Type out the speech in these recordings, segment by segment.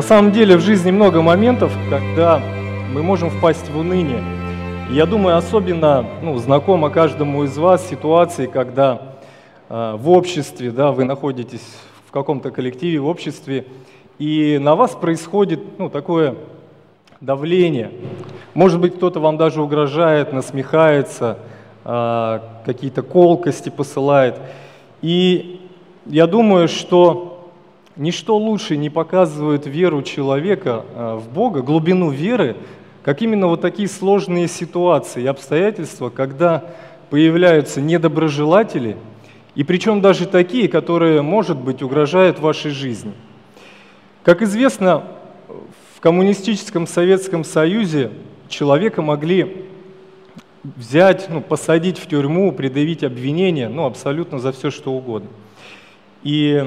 На самом деле в жизни много моментов, когда мы можем впасть в уныние. Я думаю, особенно ну, знакомо каждому из вас ситуации, когда э, в обществе, да, вы находитесь в каком-то коллективе, в обществе, и на вас происходит ну, такое давление. Может быть, кто-то вам даже угрожает, насмехается, э, какие-то колкости посылает. И я думаю, что Ничто лучше не показывает веру человека а, в Бога, глубину веры, как именно вот такие сложные ситуации и обстоятельства, когда появляются недоброжелатели, и причем даже такие, которые, может быть, угрожают вашей жизни. Как известно, в коммунистическом Советском Союзе человека могли взять, ну, посадить в тюрьму, предъявить обвинения, ну, абсолютно за все, что угодно. И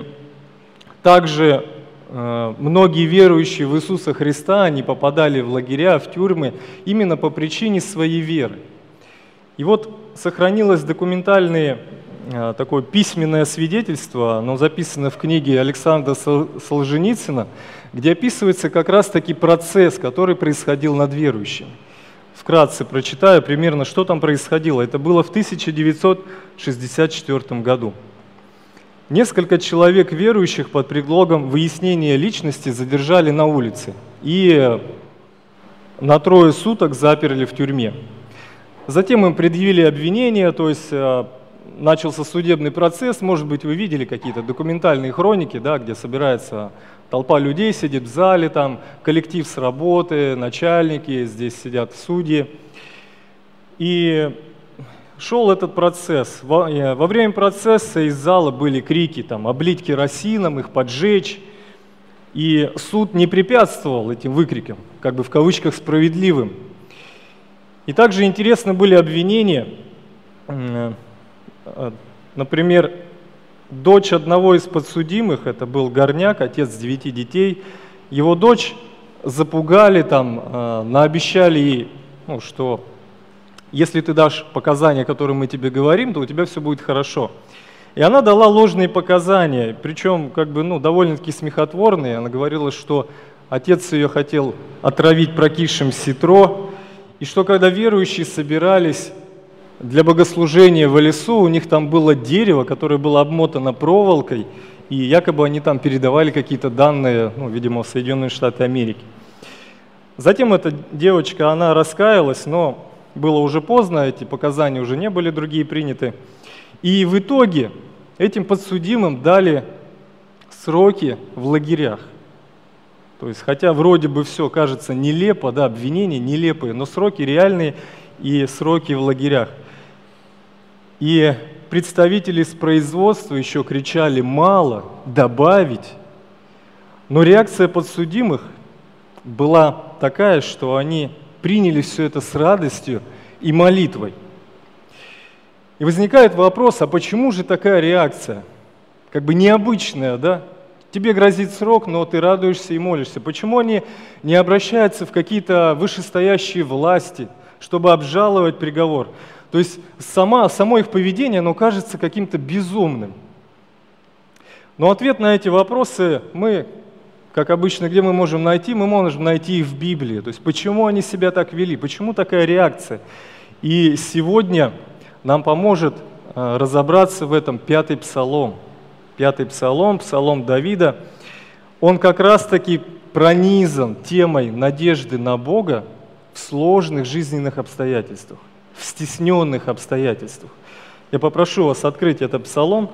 также э, многие верующие в Иисуса Христа, они попадали в лагеря, в тюрьмы именно по причине своей веры. И вот сохранилось документальное э, такое письменное свидетельство, оно записано в книге Александра Солженицына, где описывается как раз-таки процесс, который происходил над верующими. Вкратце прочитаю примерно, что там происходило. Это было в 1964 году. Несколько человек верующих под предлогом выяснения личности задержали на улице и на трое суток заперли в тюрьме. Затем им предъявили обвинения, то есть э, начался судебный процесс. Может быть, вы видели какие-то документальные хроники, да, где собирается толпа людей, сидит в зале, там коллектив с работы, начальники, здесь сидят судьи. И шел этот процесс. Во, э, во время процесса из зала были крики, там, облить керосином, их поджечь. И суд не препятствовал этим выкрикам, как бы в кавычках справедливым. И также интересны были обвинения. Э, например, дочь одного из подсудимых, это был Горняк, отец девяти детей, его дочь запугали, там, э, наобещали ей, ну, что если ты дашь показания, которые мы тебе говорим, то у тебя все будет хорошо. И она дала ложные показания, причем как бы, ну, довольно-таки смехотворные. Она говорила, что отец ее хотел отравить прокисшим ситро, и что когда верующие собирались для богослужения в лесу, у них там было дерево, которое было обмотано проволокой, и якобы они там передавали какие-то данные, ну, видимо, в Соединенные Штаты Америки. Затем эта девочка, она раскаялась, но было уже поздно, эти показания уже не были другие приняты. И в итоге этим подсудимым дали сроки в лагерях. То есть, хотя вроде бы все кажется нелепо, да, обвинения нелепые, но сроки реальные и сроки в лагерях. И представители с производства еще кричали «мало», «добавить». Но реакция подсудимых была такая, что они приняли все это с радостью и молитвой. И возникает вопрос, а почему же такая реакция? Как бы необычная, да? Тебе грозит срок, но ты радуешься и молишься. Почему они не обращаются в какие-то вышестоящие власти, чтобы обжаловать приговор? То есть сама, само их поведение, оно кажется каким-то безумным. Но ответ на эти вопросы мы как обычно, где мы можем найти? Мы можем найти их в Библии. То есть почему они себя так вели, почему такая реакция. И сегодня нам поможет э, разобраться в этом пятый псалом. Пятый псалом, псалом Давида, он как раз-таки пронизан темой надежды на Бога в сложных жизненных обстоятельствах, в стесненных обстоятельствах. Я попрошу вас открыть этот псалом.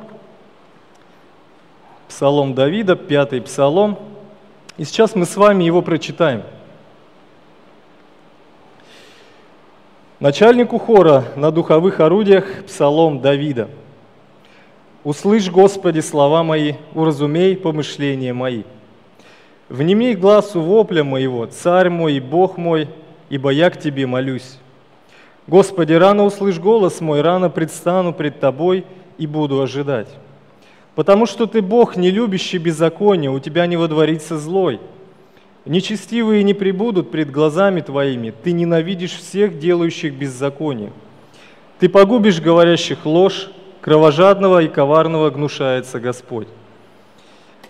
Псалом Давида, пятый псалом, и сейчас мы с вами его прочитаем. Начальнику хора на духовых орудиях псалом Давида. «Услышь, Господи, слова мои, уразумей помышления мои. Внеми глазу вопля моего, царь мой и Бог мой, ибо я к Тебе молюсь. Господи, рано услышь голос мой, рано предстану пред Тобой и буду ожидать. Потому что ты Бог, не любящий беззаконие, у тебя не водворится злой. Нечестивые не прибудут пред глазами твоими, ты ненавидишь всех, делающих беззаконие. Ты погубишь говорящих ложь, кровожадного и коварного гнушается Господь.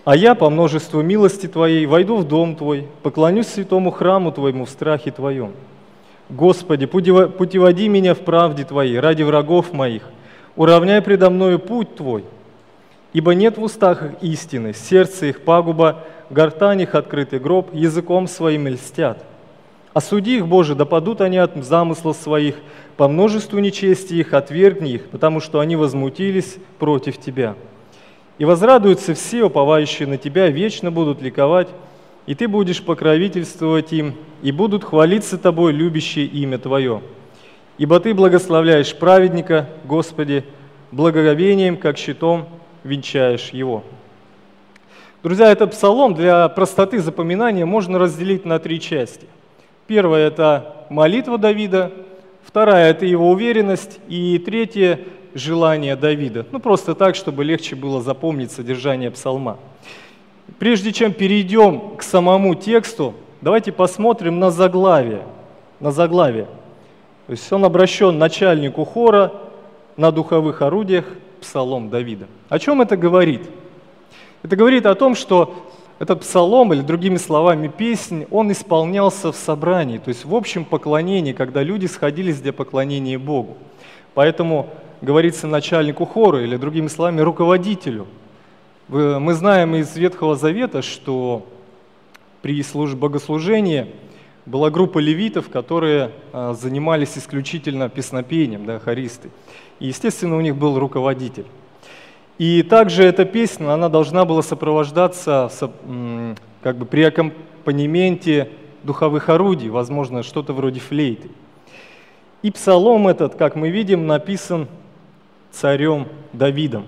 А я по множеству милости Твоей войду в дом Твой, поклонюсь святому храму Твоему в страхе Твоем. Господи, путеводи меня в правде Твоей ради врагов моих, уравняй предо мною путь Твой, ибо нет в устах их истины, сердце их пагуба, гортань их открытый гроб, языком своим льстят. Осуди их, Боже, да падут они от замыслов своих, по множеству нечести их отвергни их, потому что они возмутились против Тебя. И возрадуются все, уповающие на Тебя, вечно будут ликовать, и Ты будешь покровительствовать им, и будут хвалиться Тобой, любящие имя Твое. Ибо Ты благословляешь праведника, Господи, благоговением, как щитом, венчаешь его. Друзья, этот псалом для простоты запоминания можно разделить на три части – Первая – это молитва Давида, вторая – это его уверенность, и третье – желание Давида. Ну, просто так, чтобы легче было запомнить содержание псалма. Прежде чем перейдем к самому тексту, давайте посмотрим на заглавие. На заглавие. То есть он обращен начальнику хора на духовых орудиях псалом Давида. О чем это говорит? Это говорит о том, что этот псалом, или другими словами песнь, он исполнялся в собрании, то есть в общем поклонении, когда люди сходились для поклонения Богу. Поэтому говорится начальнику хора, или другими словами руководителю. Мы знаем из Ветхого Завета, что при службе богослужения была группа левитов, которые а, занимались исключительно песнопением, да, хористы. И, естественно, у них был руководитель. И также эта песня, она должна была сопровождаться как бы при аккомпанементе духовых орудий, возможно, что-то вроде флейты. И псалом этот, как мы видим, написан царем Давидом.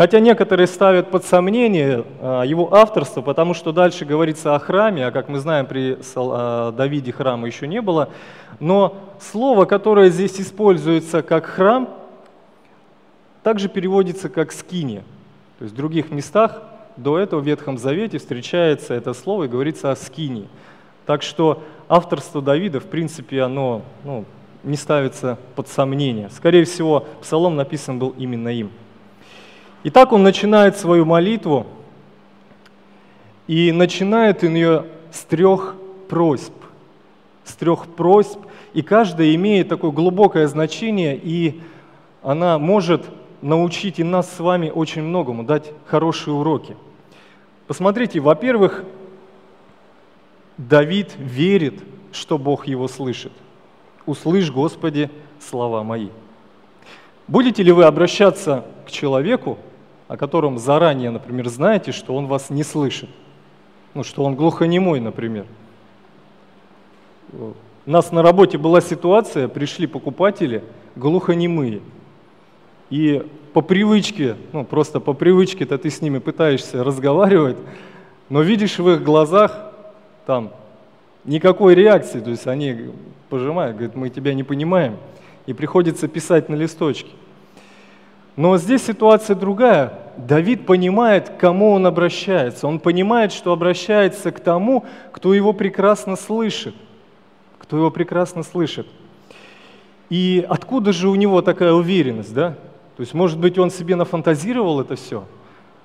Хотя некоторые ставят под сомнение а, его авторство, потому что дальше говорится о храме, а как мы знаем, при а, Давиде храма еще не было. Но слово, которое здесь используется как храм, также переводится как «скиния». То есть в других местах до этого в Ветхом Завете встречается это слово и говорится о скинии. Так что авторство Давида, в принципе, оно ну, не ставится под сомнение. Скорее всего, псалом написан был именно им. Итак, он начинает свою молитву, и начинает ее с трех просьб. С трех просьб, и каждая имеет такое глубокое значение, и она может научить и нас с вами очень многому, дать хорошие уроки. Посмотрите, во-первых, Давид верит, что Бог его слышит. «Услышь, Господи, слова мои». Будете ли вы обращаться к человеку, о котором заранее, например, знаете, что он вас не слышит? Ну, что он глухонемой, например. У нас на работе была ситуация, пришли покупатели глухонемые – и по привычке, ну просто по привычке-то ты с ними пытаешься разговаривать, но видишь в их глазах там никакой реакции, то есть они пожимают, говорят, мы тебя не понимаем, и приходится писать на листочке. Но здесь ситуация другая. Давид понимает, к кому он обращается. Он понимает, что обращается к тому, кто его прекрасно слышит. Кто его прекрасно слышит. И откуда же у него такая уверенность, да? То есть, может быть, он себе нафантазировал это все.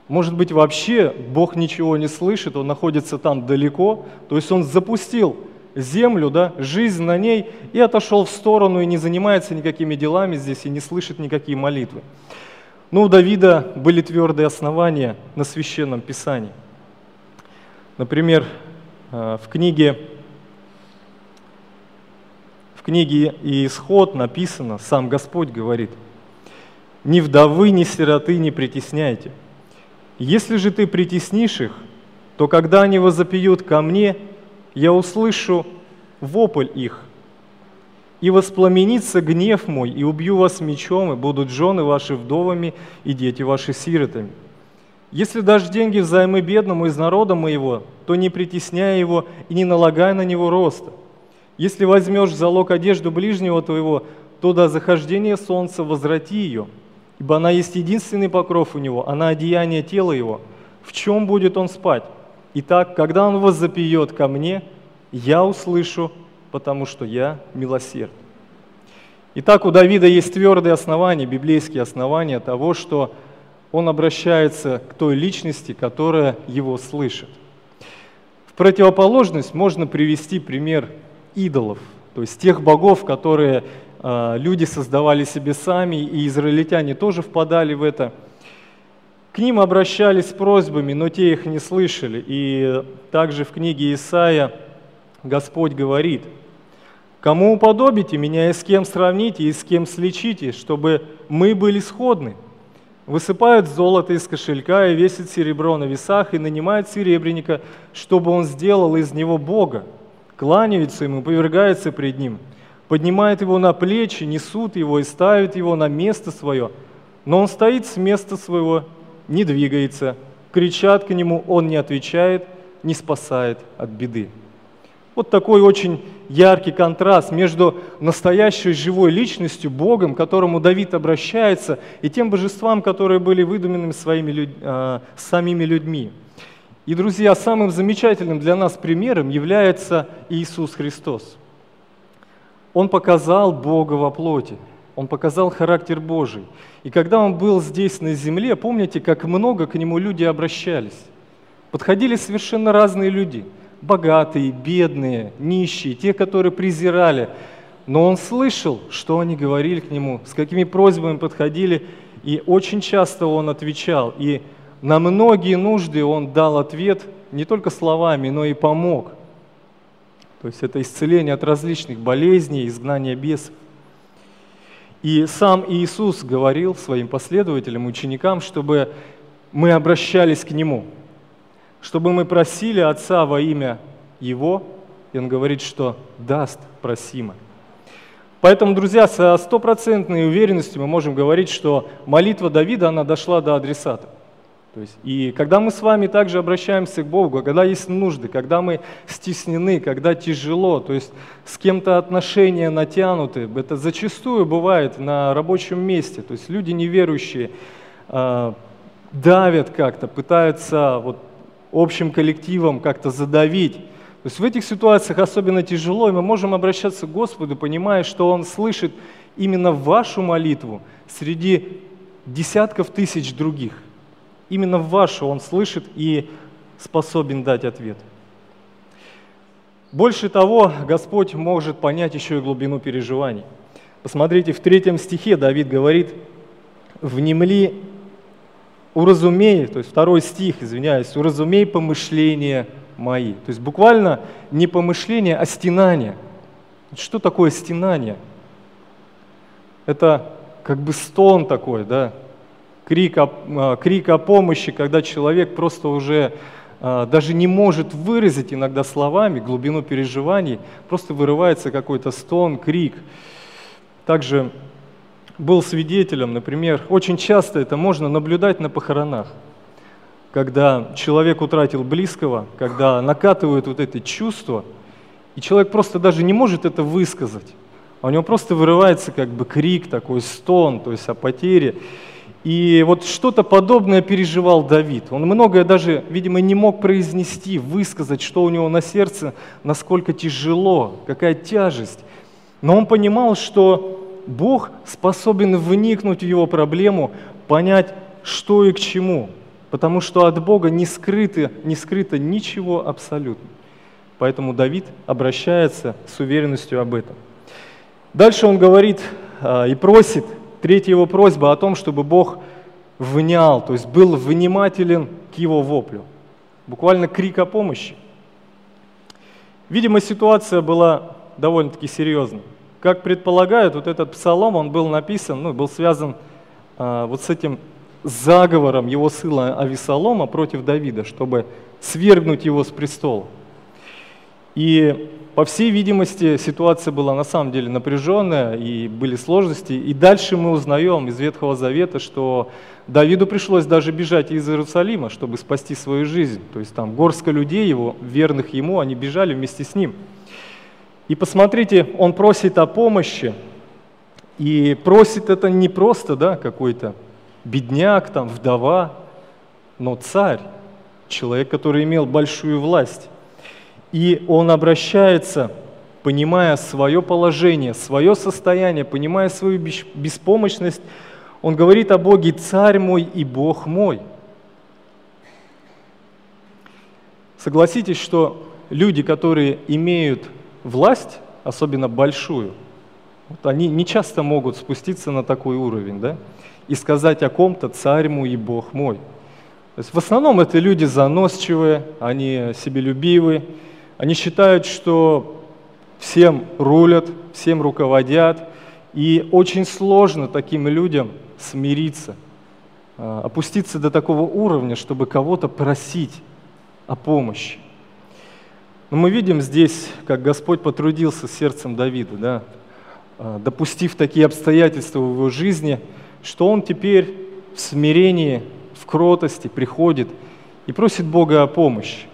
Может быть, вообще Бог ничего не слышит, он находится там далеко. То есть он запустил землю, да, жизнь на ней и отошел в сторону и не занимается никакими делами здесь и не слышит никакие молитвы. Но у Давида были твердые основания на священном писании. Например, э, в книге, в книге Исход написано, сам Господь говорит – ни вдовы, ни сироты не притесняйте. Если же ты притеснишь их, то когда они возопьют ко мне, я услышу вопль их, и воспламенится гнев мой, и убью вас мечом, и будут жены ваши вдовами, и дети ваши сиротами. Если дашь деньги взаймы бедному из народа моего, то не притесняй его и не налагай на него роста. Если возьмешь залог одежду ближнего твоего, то до захождения солнца возврати ее – ибо она есть единственный покров у него, она одеяние тела его. В чем будет он спать? Итак, когда он возопьет ко мне, я услышу, потому что я милосерд. Итак, у Давида есть твердые основания, библейские основания того, что он обращается к той личности, которая его слышит. В противоположность можно привести пример идолов, то есть тех богов, которые э, люди создавали себе сами, и израильтяне тоже впадали в это. К ним обращались с просьбами, но те их не слышали. И также в книге Исаия Господь говорит, «Кому уподобите меня и с кем сравните, и с кем сличите, чтобы мы были сходны?» Высыпают золото из кошелька и весит серебро на весах, и нанимает серебряника, чтобы он сделал из него Бога. Кланяются ему, повергаются пред ним, поднимают его на плечи, несут его и ставят его на место свое. Но он стоит с места своего, не двигается, кричат к нему, он не отвечает, не спасает от беды. Вот такой очень яркий контраст между настоящей живой личностью, Богом, к которому Давид обращается, и тем божествам, которые были выдуманными своими люд... э, самими людьми. И, друзья, самым замечательным для нас примером является Иисус Христос. Он показал Бога во плоти, Он показал характер Божий. И когда Он был здесь на земле, помните, как много к Нему люди обращались? Подходили совершенно разные люди – богатые, бедные, нищие, те, которые презирали. Но он слышал, что они говорили к нему, с какими просьбами подходили, и очень часто он отвечал. И на многие нужды он дал ответ не только словами, но и помог. То есть это исцеление от различных болезней, изгнание бесов. И сам Иисус говорил своим последователям, ученикам, чтобы мы обращались к Нему – чтобы мы просили Отца во имя Его, и Он говорит, что даст просимо. Поэтому, друзья, со стопроцентной уверенностью мы можем говорить, что молитва Давида, она дошла до адресата. То есть, и когда мы с вами также обращаемся к Богу, когда есть нужды, когда мы стеснены, когда тяжело, то есть с кем-то отношения натянуты, это зачастую бывает на рабочем месте, то есть люди неверующие э, давят как-то, пытаются вот общим коллективом как-то задавить. То есть в этих ситуациях особенно тяжело, и мы можем обращаться к Господу, понимая, что Он слышит именно вашу молитву среди десятков тысяч других. Именно вашу Он слышит и способен дать ответ. Больше того, Господь может понять еще и глубину переживаний. Посмотрите, в третьем стихе Давид говорит, «Внемли уразумей, то есть второй стих, извиняюсь, уразумей помышления мои. То есть буквально не помышление, а стенание. Что такое стенание? Это как бы стон такой, да, крик о, а, крик о помощи, когда человек просто уже а, даже не может выразить иногда словами глубину переживаний, просто вырывается какой-то стон, крик. Также был свидетелем, например, очень часто это можно наблюдать на похоронах, когда человек утратил близкого, когда накатывают вот эти чувства, и человек просто даже не может это высказать, а у него просто вырывается как бы крик, такой стон, то есть о потере. И вот что-то подобное переживал Давид. Он многое даже, видимо, не мог произнести, высказать, что у него на сердце, насколько тяжело, какая тяжесть. Но он понимал, что Бог способен вникнуть в его проблему, понять, что и к чему, потому что от Бога не скрыто, не скрыто ничего абсолютно. Поэтому Давид обращается с уверенностью об этом. Дальше он говорит а, и просит, третья его просьба о том, чтобы Бог внял, то есть был внимателен к его воплю. Буквально крик о помощи. Видимо, ситуация была довольно-таки серьезной. Как предполагают, вот этот псалом, он был написан, ну, был связан а, вот с этим заговором его сына Авесолома против Давида, чтобы свергнуть его с престола. И, по всей видимости, ситуация была на самом деле напряженная, и были сложности. И дальше мы узнаем из Ветхого Завета, что Давиду пришлось даже бежать из Иерусалима, чтобы спасти свою жизнь. То есть там горстка людей его, верных ему, они бежали вместе с ним. И посмотрите, он просит о помощи, и просит это не просто да, какой-то бедняк, там, вдова, но царь, человек, который имел большую власть. И он обращается, понимая свое положение, свое состояние, понимая свою беспомощность, Он говорит о Боге «Царь мой и Бог мой». Согласитесь, что люди, которые имеют власть, особенно большую, вот они не часто могут спуститься на такой уровень, да, и сказать о ком-то «царь мой и Бог мой». То есть в основном это люди заносчивые, они себелюбивы, они считают, что всем рулят, всем руководят, и очень сложно таким людям смириться, а, опуститься до такого уровня, чтобы кого-то просить о помощи. Но мы видим здесь, как Господь потрудился сердцем Давида, да, а, допустив такие обстоятельства в его жизни, что он теперь в смирении, в кротости приходит и просит Бога о помощи.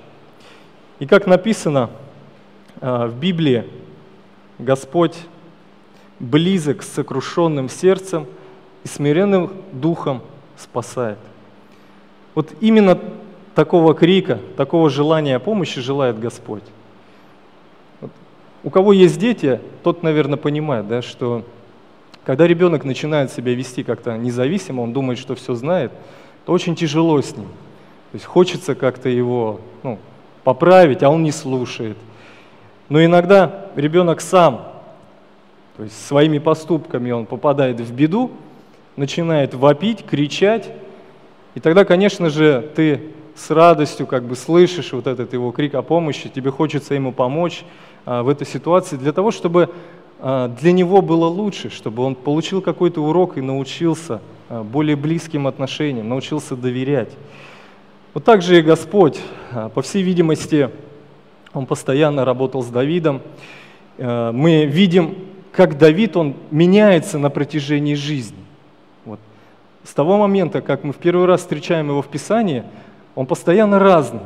И как написано а, в Библии, Господь близок с сокрушенным сердцем и смиренным духом спасает. Вот именно такого крика, такого желания помощи желает Господь. Вот. У кого есть дети, тот, наверное, понимает, да, что когда ребенок начинает себя вести как-то независимо, он думает, что все знает, то очень тяжело с ним. То есть хочется как-то его ну, поправить, а он не слушает. Но иногда ребенок сам, то есть своими поступками он попадает в беду, начинает вопить, кричать, и тогда, конечно же, ты с радостью как бы слышишь вот этот его крик о помощи, тебе хочется ему помочь а, в этой ситуации для того, чтобы а, для него было лучше, чтобы он получил какой-то урок и научился а, более близким отношениям, научился доверять. Вот так же и Господь, по всей видимости, Он постоянно работал с Давидом. Мы видим, как Давид, он меняется на протяжении жизни. Вот. С того момента, как мы в первый раз встречаем его в Писании, он постоянно разный.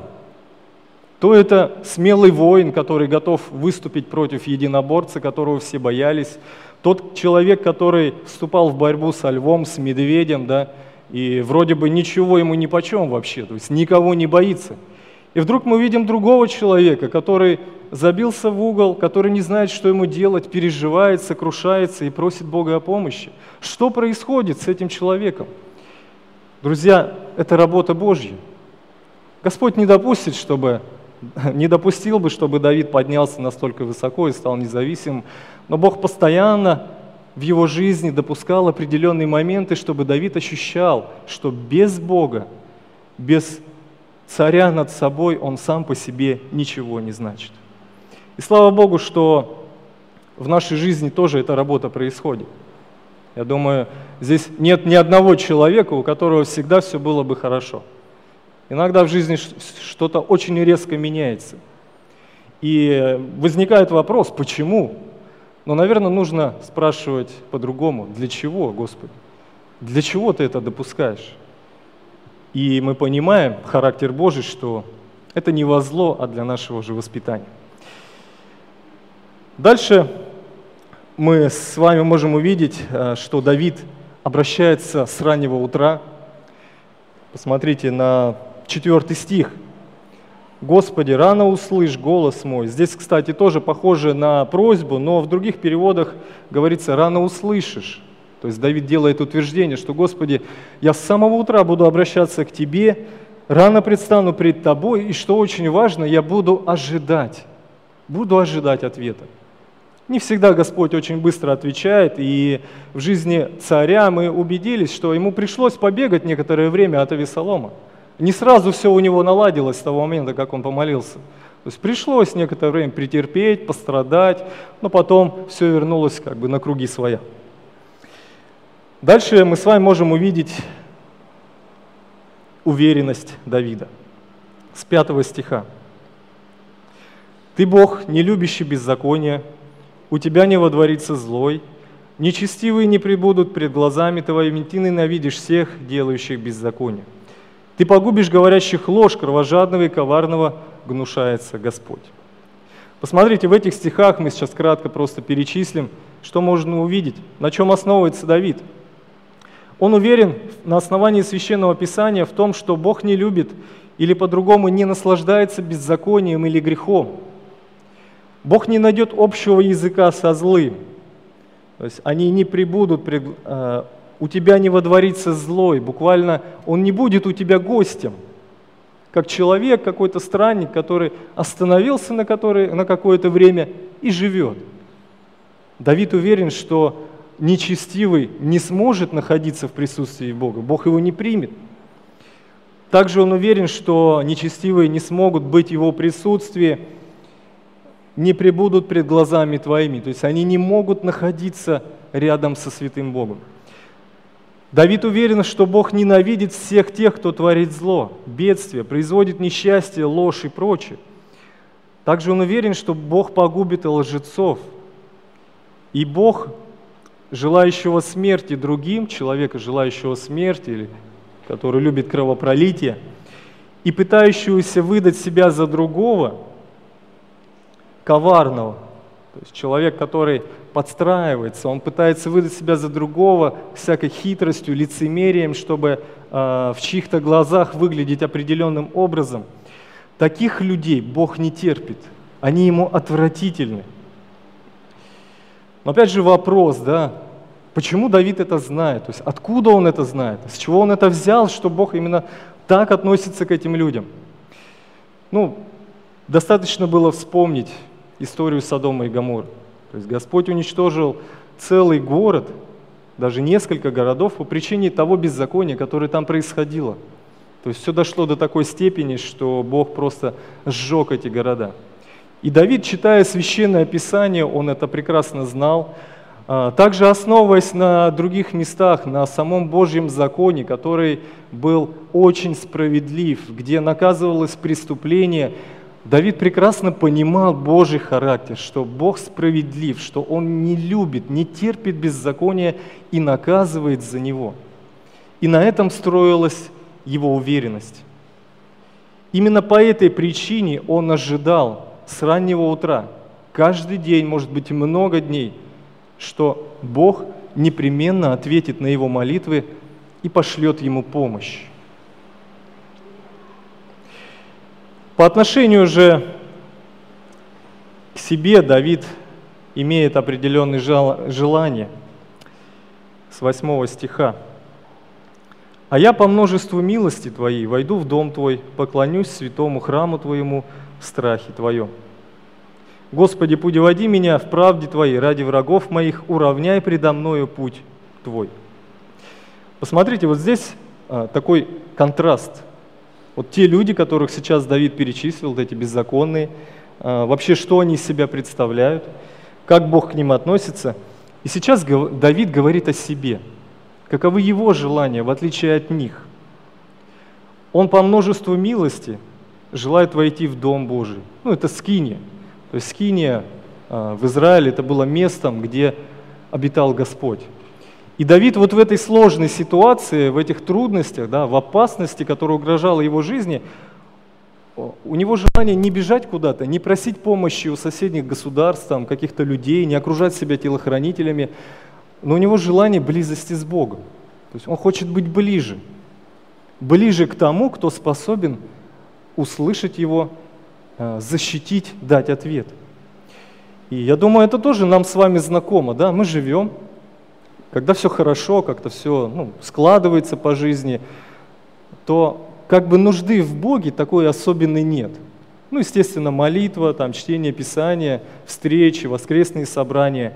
То это смелый воин, который готов выступить против единоборца, которого все боялись. Тот человек, который вступал в борьбу со львом, с медведем, да, и вроде бы ничего ему ни почем вообще, то есть никого не боится. И вдруг мы видим другого человека, который забился в угол, который не знает, что ему делать, переживает, сокрушается и просит Бога о помощи. Что происходит с этим человеком? Друзья, это работа Божья. Господь не допустит, чтобы, не допустил бы, чтобы Давид поднялся настолько высоко и стал независимым, но Бог постоянно в его жизни допускал определенные моменты, чтобы Давид ощущал, что без Бога, без царя над собой он сам по себе ничего не значит. И слава Богу, что в нашей жизни тоже эта работа происходит. Я думаю, здесь нет ни одного человека, у которого всегда все было бы хорошо – Иногда в жизни что-то очень резко меняется. И возникает вопрос, почему? Но, наверное, нужно спрашивать по-другому. Для чего, Господи? Для чего ты это допускаешь? И мы понимаем характер Божий, что это не во зло, а для нашего же воспитания. Дальше мы с вами можем увидеть, э, что Давид обращается с раннего утра. Посмотрите на четвертый стих. «Господи, рано услышь голос мой». Здесь, кстати, тоже похоже на просьбу, но в других переводах говорится «рано услышишь». То есть Давид делает утверждение, что «Господи, я с самого утра буду обращаться к Тебе, рано предстану пред Тобой, и что очень важно, я буду ожидать, буду ожидать ответа». Не всегда Господь очень быстро отвечает, и в жизни царя мы убедились, что ему пришлось побегать некоторое время от Авесолома. Не сразу все у него наладилось с того момента, как он помолился. То есть пришлось некоторое время претерпеть, пострадать, но потом все вернулось как бы на круги своя. Дальше мы с вами можем увидеть уверенность Давида с пятого стиха. «Ты, Бог, не любящий беззакония, у тебя не водворится злой, нечестивые не прибудут пред глазами твоими, ты ненавидишь всех, делающих беззаконие. Ты погубишь говорящих ложь, кровожадного и коварного гнушается Господь. Посмотрите, в этих стихах мы сейчас кратко просто перечислим, что можно увидеть, на чем основывается Давид. Он уверен на основании Священного Писания в том, что Бог не любит или по-другому не наслаждается беззаконием или грехом. Бог не найдет общего языка со злым. То есть они не прибудут пред, э, у тебя не водворится злой, буквально он не будет у тебя гостем, как человек, какой-то странник, который остановился на, который, на какое-то время и живет. Давид уверен, что нечестивый не сможет находиться в присутствии Бога, Бог его не примет. Также он уверен, что нечестивые не смогут быть его присутствии, не прибудут пред глазами твоими. То есть они не могут находиться рядом со святым Богом. Давид уверен, что Бог ненавидит всех тех, кто творит зло, бедствие, производит несчастье, ложь и прочее. Также он уверен, что Бог погубит и лжецов. И Бог, желающего смерти другим, человека, желающего смерти, или который любит кровопролитие, и пытающегося выдать себя за другого, коварного, то есть человек, который подстраивается, он пытается выдать себя за другого всякой хитростью, лицемерием, чтобы э, в чьих-то глазах выглядеть определенным образом. Таких людей Бог не терпит, они ему отвратительны. Но опять же вопрос, да, почему Давид это знает, то есть откуда он это знает, с чего он это взял, что Бог именно так относится к этим людям. Ну, достаточно было вспомнить историю Содома и Гамора. То есть Господь уничтожил целый город, даже несколько городов по причине того беззакония, которое там происходило. То есть все дошло до такой степени, что Бог просто сжег эти города. И Давид, читая священное писание, он это прекрасно знал, а, также основываясь на других местах, на самом Божьем законе, который был очень справедлив, где наказывалось преступление, Давид прекрасно понимал Божий характер, что Бог справедлив, что Он не любит, не терпит беззакония и наказывает за него. И на этом строилась его уверенность. Именно по этой причине он ожидал с раннего утра, каждый день, может быть, много дней, что Бог непременно ответит на его молитвы и пошлет ему помощь. По отношению же к себе Давид имеет определенные желания с 8 стиха. «А я по множеству милости Твоей войду в дом Твой, поклонюсь святому храму Твоему в страхе Твоем. Господи, пудеводи меня в правде Твоей, ради врагов моих, уравняй предо мною путь Твой». Посмотрите, вот здесь а, такой контраст – вот те люди, которых сейчас Давид перечислил, вот эти беззаконные, а, вообще что они из себя представляют, как Бог к ним относится. И сейчас Давид говорит о себе, каковы его желания, в отличие от них. Он по множеству милости желает войти в Дом Божий. Ну, это Скиния. То есть Скиния а, в Израиле это было местом, где обитал Господь. И Давид вот в этой сложной ситуации, в этих трудностях, да, в опасности, которая угрожала его жизни, у него желание не бежать куда-то, не просить помощи у соседних государств, там, каких-то людей, не окружать себя телохранителями, но у него желание близости с Богом. То есть он хочет быть ближе, ближе к тому, кто способен услышать его, э, защитить, дать ответ. И я думаю, это тоже нам с вами знакомо, да, мы живем, когда все хорошо, как-то все ну, складывается по жизни, то как бы нужды в Боге такой особенной нет. Ну, естественно, молитва, там, чтение Писания, встречи, воскресные собрания.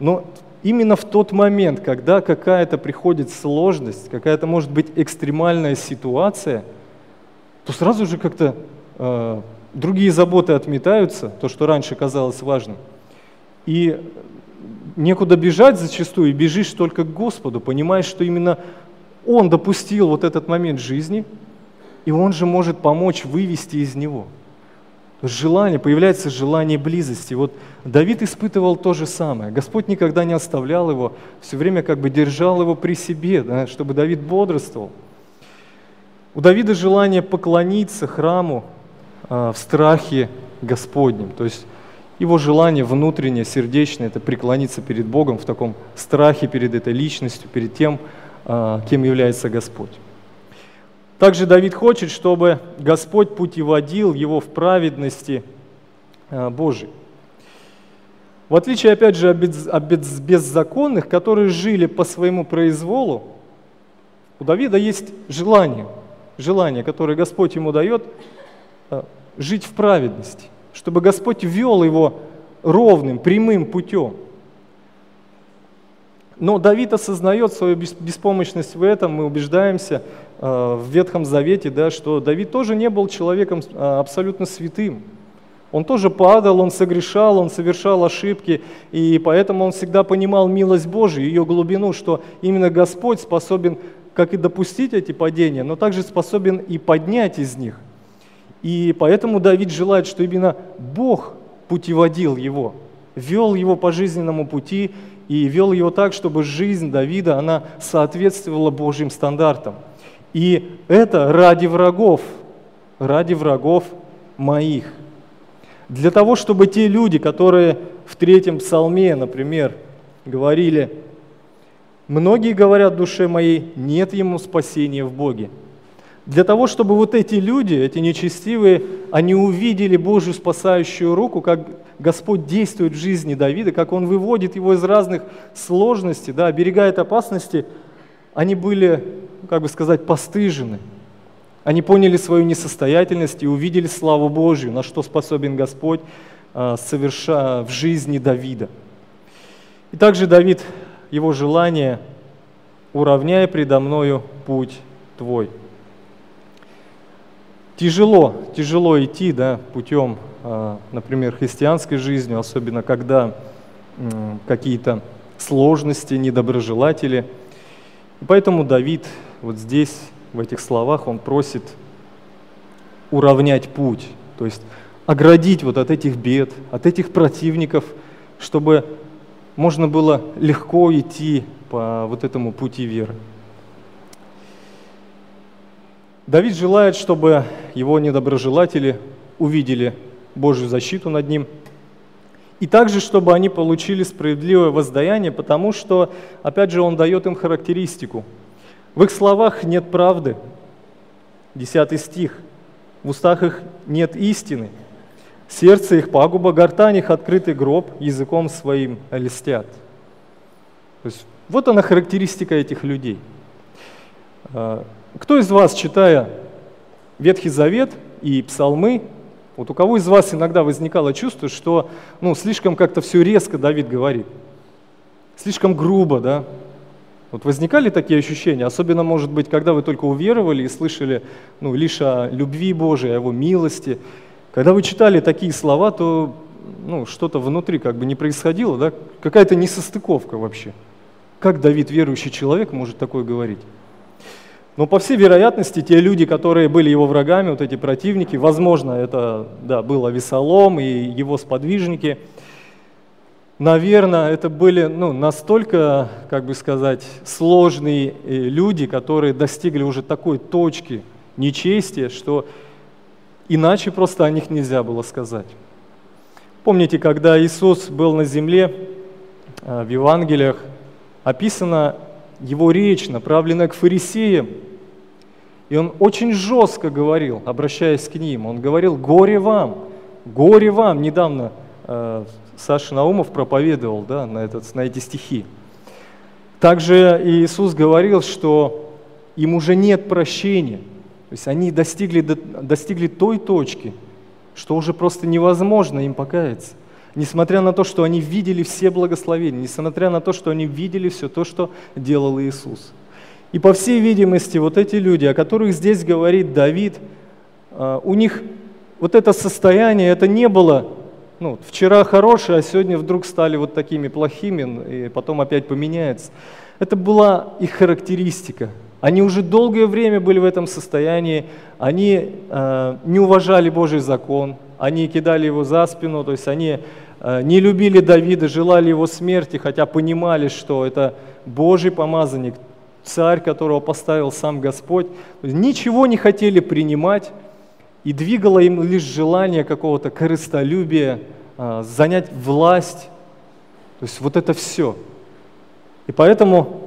Но именно в тот момент, когда какая-то приходит сложность, какая-то может быть экстремальная ситуация, то сразу же как-то э, другие заботы отметаются, то, что раньше казалось важным. И некуда бежать зачастую, и бежишь только к Господу, понимаешь, что именно Он допустил вот этот момент жизни, и Он же может помочь вывести из него. Желание, появляется желание близости. Вот Давид испытывал то же самое. Господь никогда не оставлял его, все время как бы держал его при себе, да, чтобы Давид бодрствовал. У Давида желание поклониться храму э, в страхе Господнем. То есть его желание внутреннее, сердечное, это преклониться перед Богом в таком страхе перед этой личностью, перед тем, а, кем является Господь. Также Давид хочет, чтобы Господь путеводил его в праведности а, Божией. В отличие, опять же, от беззаконных, которые жили по своему произволу, у Давида есть желание, желание, которое Господь ему дает, э, жить в праведности, чтобы Господь вел его ровным, прямым путем. Но Давид осознает свою беспомощность в этом, мы убеждаемся э, в Ветхом Завете, да, что Давид тоже не был человеком э, абсолютно святым. Он тоже падал, он согрешал, он совершал ошибки, и поэтому он всегда понимал милость Божию, ее глубину, что именно Господь способен как и допустить эти падения, но также способен и поднять из них. И поэтому Давид желает, что именно Бог путеводил его, вел его по жизненному пути и вел его так, чтобы жизнь Давида, она соответствовала Божьим стандартам. И это ради врагов, ради врагов моих. Для того, чтобы те люди, которые в третьем псалме, например, говорили, многие говорят в душе моей, нет ему спасения в Боге. Для того, чтобы вот эти люди, эти нечестивые, они увидели Божью спасающую руку, как Господь действует в жизни Давида, как Он выводит его из разных сложностей, да, оберегает опасности, они были, как бы сказать, постыжены. Они поняли свою несостоятельность и увидели славу Божью, на что способен Господь а, соверша в жизни Давида. И также Давид, его желание, уравняй предо мною путь твой. Тяжело, тяжело идти да, путем, а, например, христианской жизни, особенно когда какие-то сложности, недоброжелатели. Поэтому Давид вот здесь, в этих словах, он просит уравнять путь, то есть оградить вот от этих бед, от этих противников, чтобы можно было легко идти по вот этому пути веры. Давид желает, чтобы его недоброжелатели увидели Божью защиту над ним, и также, чтобы они получили справедливое воздаяние, потому что, опять же, он дает им характеристику. В их словах нет правды. Десятый стих. В устах их нет истины. Сердце их пагуба, гортань их открытый гроб, языком своим листят. То есть вот она характеристика этих людей. Кто из вас, читая Ветхий Завет и Псалмы, вот у кого из вас иногда возникало чувство, что ну, слишком как-то все резко Давид говорит, слишком грубо, да? Вот возникали такие ощущения, особенно, может быть, когда вы только уверовали и слышали ну, лишь о любви Божией, о Его милости. Когда вы читали такие слова, то ну, что-то внутри как бы не происходило, да? какая-то несостыковка вообще. Как Давид, верующий человек, может такое говорить? Но по всей вероятности, те люди, которые были его врагами, вот эти противники, возможно, это да, был Авесолом и его сподвижники, наверное, это были ну, настолько, как бы сказать, сложные э, люди, которые достигли уже такой точки нечестия, что иначе просто о них нельзя было сказать. Помните, когда Иисус был на земле, э, в Евангелиях описано его речь, направленная к фарисеям. И он очень жестко говорил, обращаясь к ним. Он говорил, горе вам, горе вам. Недавно э, Саша Наумов проповедовал да, на, этот, на эти стихи. Также Иисус говорил, что им уже нет прощения. То есть они достигли, достигли той точки, что уже просто невозможно им покаяться несмотря на то, что они видели все благословения, несмотря на то, что они видели все то, что делал Иисус. И по всей видимости, вот эти люди, о которых здесь говорит Давид, а, у них вот это состояние, это не было, ну, вчера хорошие, а сегодня вдруг стали вот такими плохими, и потом опять поменяется. Это была их характеристика. Они уже долгое время были в этом состоянии, они э, не уважали Божий закон, они кидали его за спину, то есть они не любили Давида, желали его смерти, хотя понимали, что это Божий помазанник, царь, которого поставил сам Господь. Ничего не хотели принимать, и двигало им лишь желание какого-то корыстолюбия, э, занять власть. То есть вот это все. И поэтому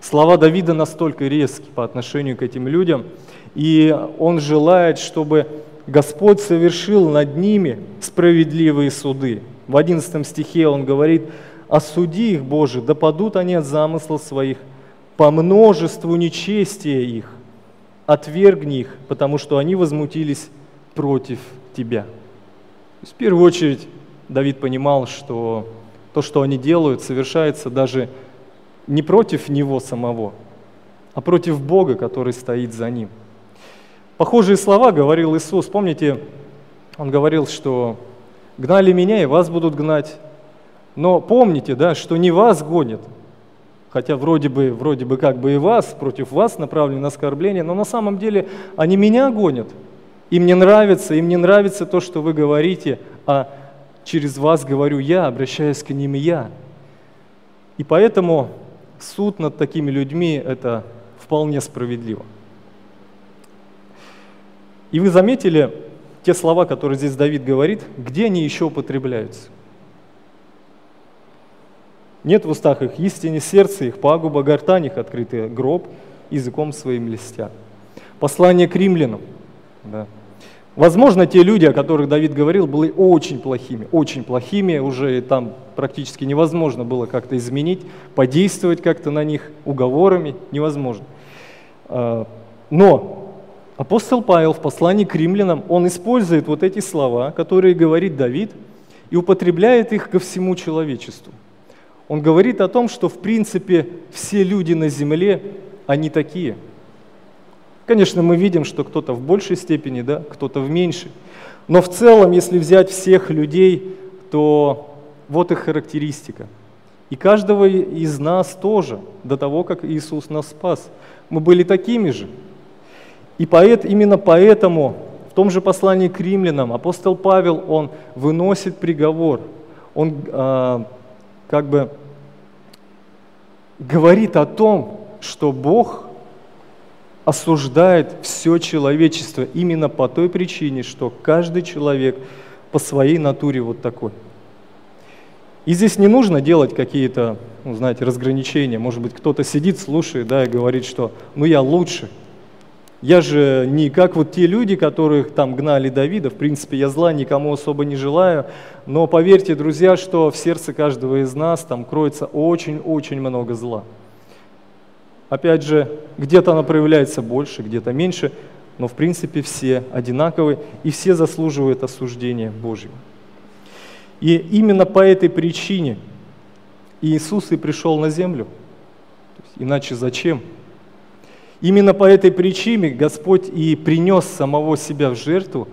слова Давида настолько резки по отношению к этим людям, и он желает, чтобы Господь совершил над ними справедливые суды. В 11 стихе он говорит, «Осуди их, Боже, да падут они от замыслов своих, по множеству нечестия их, отвергни их, потому что они возмутились против Тебя». В первую очередь Давид понимал, что то, что они делают, совершается даже не против него самого, а против Бога, который стоит за ним. Похожие слова говорил Иисус. Помните, Он говорил, что «гнали меня, и вас будут гнать». Но помните, да, что не вас гонят, хотя вроде бы, вроде бы как бы и вас, против вас направлено оскорбление, но на самом деле они меня гонят. Им не нравится, им не нравится то, что вы говорите, а через вас говорю я, обращаясь к ним я. И поэтому суд над такими людьми – это вполне справедливо. И вы заметили те слова, которые здесь Давид говорит, где они еще употребляются? Нет в устах их истине, сердце их пагуба, гортань их открытый гроб, языком своим листя. Послание к римлянам. Да. Возможно, те люди, о которых Давид говорил, были очень плохими, очень плохими, уже там практически невозможно было как-то изменить, подействовать как-то на них уговорами, невозможно. А, но апостол Павел в послании к римлянам, он использует вот эти слова, которые говорит Давид, и употребляет их ко всему человечеству. Он говорит о том, что в принципе все люди на земле, они такие – Конечно, мы видим, что кто-то в большей степени, да, кто-то в меньшей. Но в целом, если взять всех людей, то вот их характеристика. И каждого из нас тоже, до того, как Иисус нас спас. Мы были такими же. И поэт, именно поэтому в том же послании к римлянам апостол Павел, он выносит приговор. Он э, как бы говорит о том, что Бог осуждает все человечество именно по той причине, что каждый человек по своей натуре вот такой. И здесь не нужно делать какие-то, ну, знаете, разграничения. Может быть, кто-то сидит, слушает, да, и говорит, что ну я лучше. Я же не как вот те люди, которых там гнали Давида. В принципе, я зла никому особо не желаю. Но поверьте, друзья, что в сердце каждого из нас там кроется очень-очень много зла. Опять же, где-то она проявляется больше, где-то меньше, но в принципе все одинаковы и все заслуживают осуждения Божьего. И именно по этой причине Иисус и пришел на землю. Иначе зачем? Именно по этой причине Господь и принес самого себя в жертву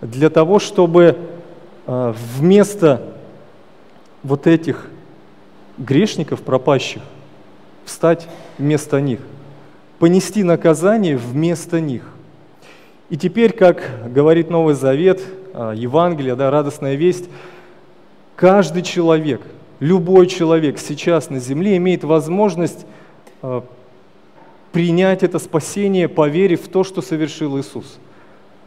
для того, чтобы а, вместо вот этих грешников пропащих встать вместо них, понести наказание вместо них. И теперь, как говорит Новый Завет, а, Евангелие, да, радостная весть, каждый человек, любой человек сейчас на земле имеет возможность а, принять это спасение, поверив в то, что совершил Иисус.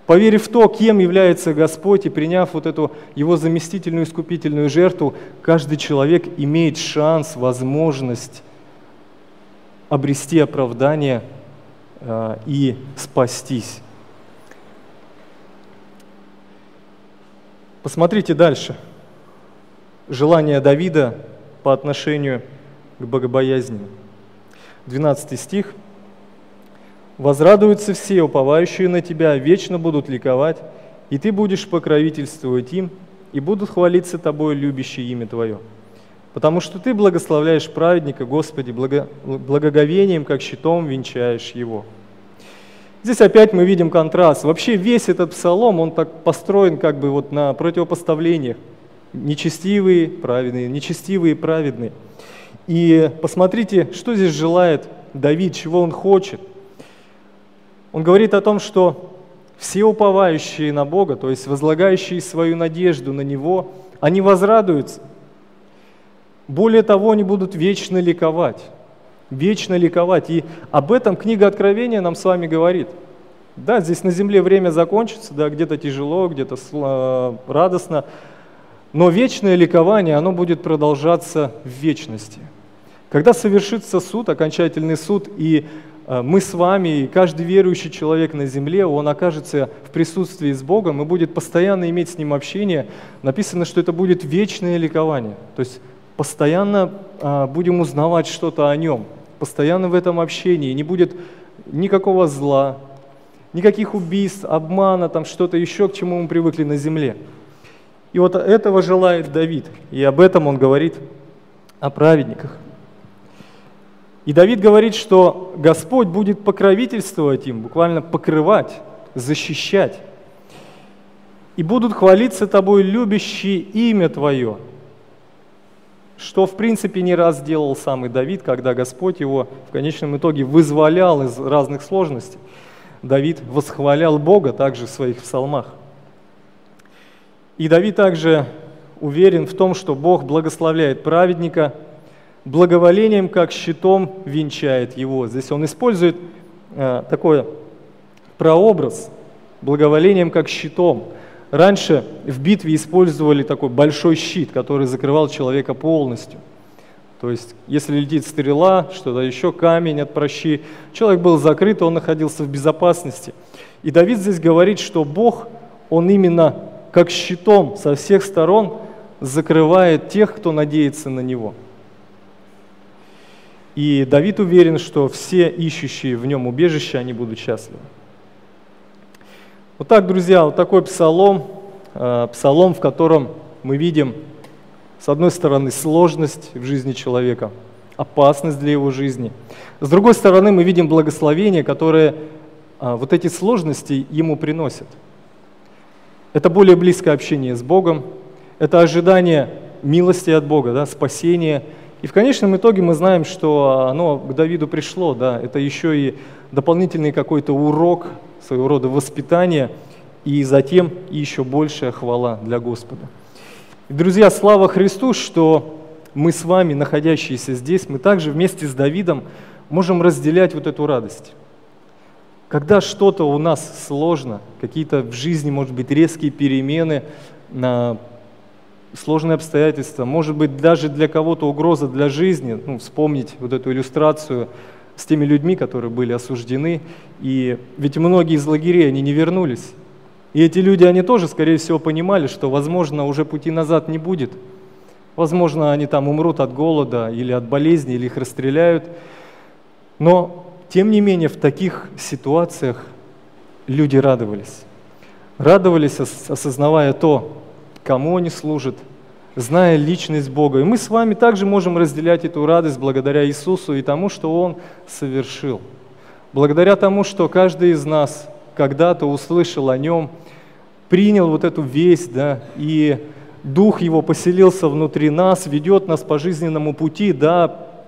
Поверив в то, кем является Господь, и приняв вот эту Его заместительную искупительную жертву, каждый человек имеет шанс, возможность обрести оправдание э, и спастись. Посмотрите дальше. Желание Давида по отношению к богобоязни. 12 стих. «Возрадуются все, уповающие на Тебя, вечно будут ликовать, и Ты будешь покровительствовать им, и будут хвалиться Тобой, любящие имя Твое» потому что Ты благословляешь праведника, Господи, благо, благоговением, как щитом венчаешь его. Здесь опять мы видим контраст. Вообще весь этот псалом, он так построен как бы вот на противопоставлениях. Нечестивые, праведные, нечестивые, праведные. И посмотрите, что здесь желает Давид, чего он хочет. Он говорит о том, что все уповающие на Бога, то есть возлагающие свою надежду на Него, они возрадуются – более того, они будут вечно ликовать. Вечно ликовать. И об этом книга Откровения нам с вами говорит. Да, здесь на земле время закончится, да, где-то тяжело, где-то э, радостно, но вечное ликование, оно будет продолжаться в вечности. Когда совершится суд, окончательный суд, и мы с вами и каждый верующий человек на земле, он окажется в присутствии с Богом и будет постоянно иметь с Ним общение. Написано, что это будет вечное ликование. То есть постоянно а, будем узнавать что-то о Нем, постоянно в этом общении. Не будет никакого зла, никаких убийств, обмана, там что-то еще, к чему мы привыкли на земле. И вот этого желает Давид, и об этом он говорит о праведниках. И Давид говорит, что Господь будет покровительствовать им, буквально покрывать, защищать. И будут хвалиться тобой любящие имя Твое, что в принципе не раз делал самый Давид, когда Господь его в конечном итоге вызволял из разных сложностей. Давид восхвалял Бога также в своих псалмах. И Давид также уверен в том, что Бог благословляет праведника – благоволением, как щитом венчает его. Здесь он использует э, такой прообраз, благоволением, как щитом. Раньше в битве использовали такой большой щит, который закрывал человека полностью. То есть, если летит стрела, что-то еще, камень от прощи, человек был закрыт, он находился в безопасности. И Давид здесь говорит, что Бог, Он именно как щитом со всех сторон закрывает тех, кто надеется на Него – и Давид уверен, что все ищущие в нем убежище, они будут счастливы. Вот так, друзья, вот такой псалом, э, псалом, в котором мы видим, с одной стороны, сложность в жизни человека, опасность для его жизни. С другой стороны, мы видим благословение, которое э, вот эти сложности ему приносят. Это более близкое общение с Богом, это ожидание милости от Бога, да, спасения – и в конечном итоге мы знаем, что оно к Давиду пришло, да, это еще и дополнительный какой-то урок, своего рода воспитание, и затем еще большая хвала для Господа. И, друзья, слава Христу, что мы с вами, находящиеся здесь, мы также вместе с Давидом можем разделять вот эту радость. Когда что-то у нас сложно, какие-то в жизни, может быть, резкие перемены, сложные обстоятельства, может быть, даже для кого-то угроза для жизни, ну, вспомнить вот эту иллюстрацию с теми людьми, которые были осуждены, и ведь многие из лагерей, они не вернулись. И эти люди, они тоже, скорее всего, понимали, что, возможно, уже пути назад не будет. Возможно, они там умрут от голода или от болезни, или их расстреляют. Но, тем не менее, в таких ситуациях люди радовались. Радовались, осознавая то, кому они служат, зная личность Бога. И мы с вами также можем разделять эту радость благодаря Иисусу и тому, что Он совершил. Благодаря тому, что каждый из нас когда-то услышал о Нем, принял вот эту весть, да, и Дух Его поселился внутри нас, ведет нас по жизненному пути, да,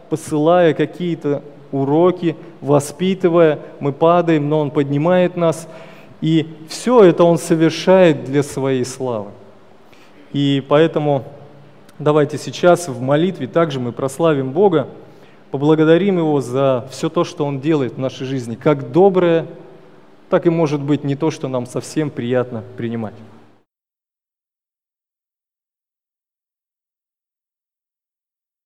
посылая какие-то уроки, воспитывая, мы падаем, но Он поднимает нас, и все это Он совершает для Своей славы. И поэтому давайте сейчас в молитве также мы прославим Бога, поблагодарим Его за все то, что Он делает в нашей жизни, как доброе, так и может быть не то, что нам совсем приятно принимать.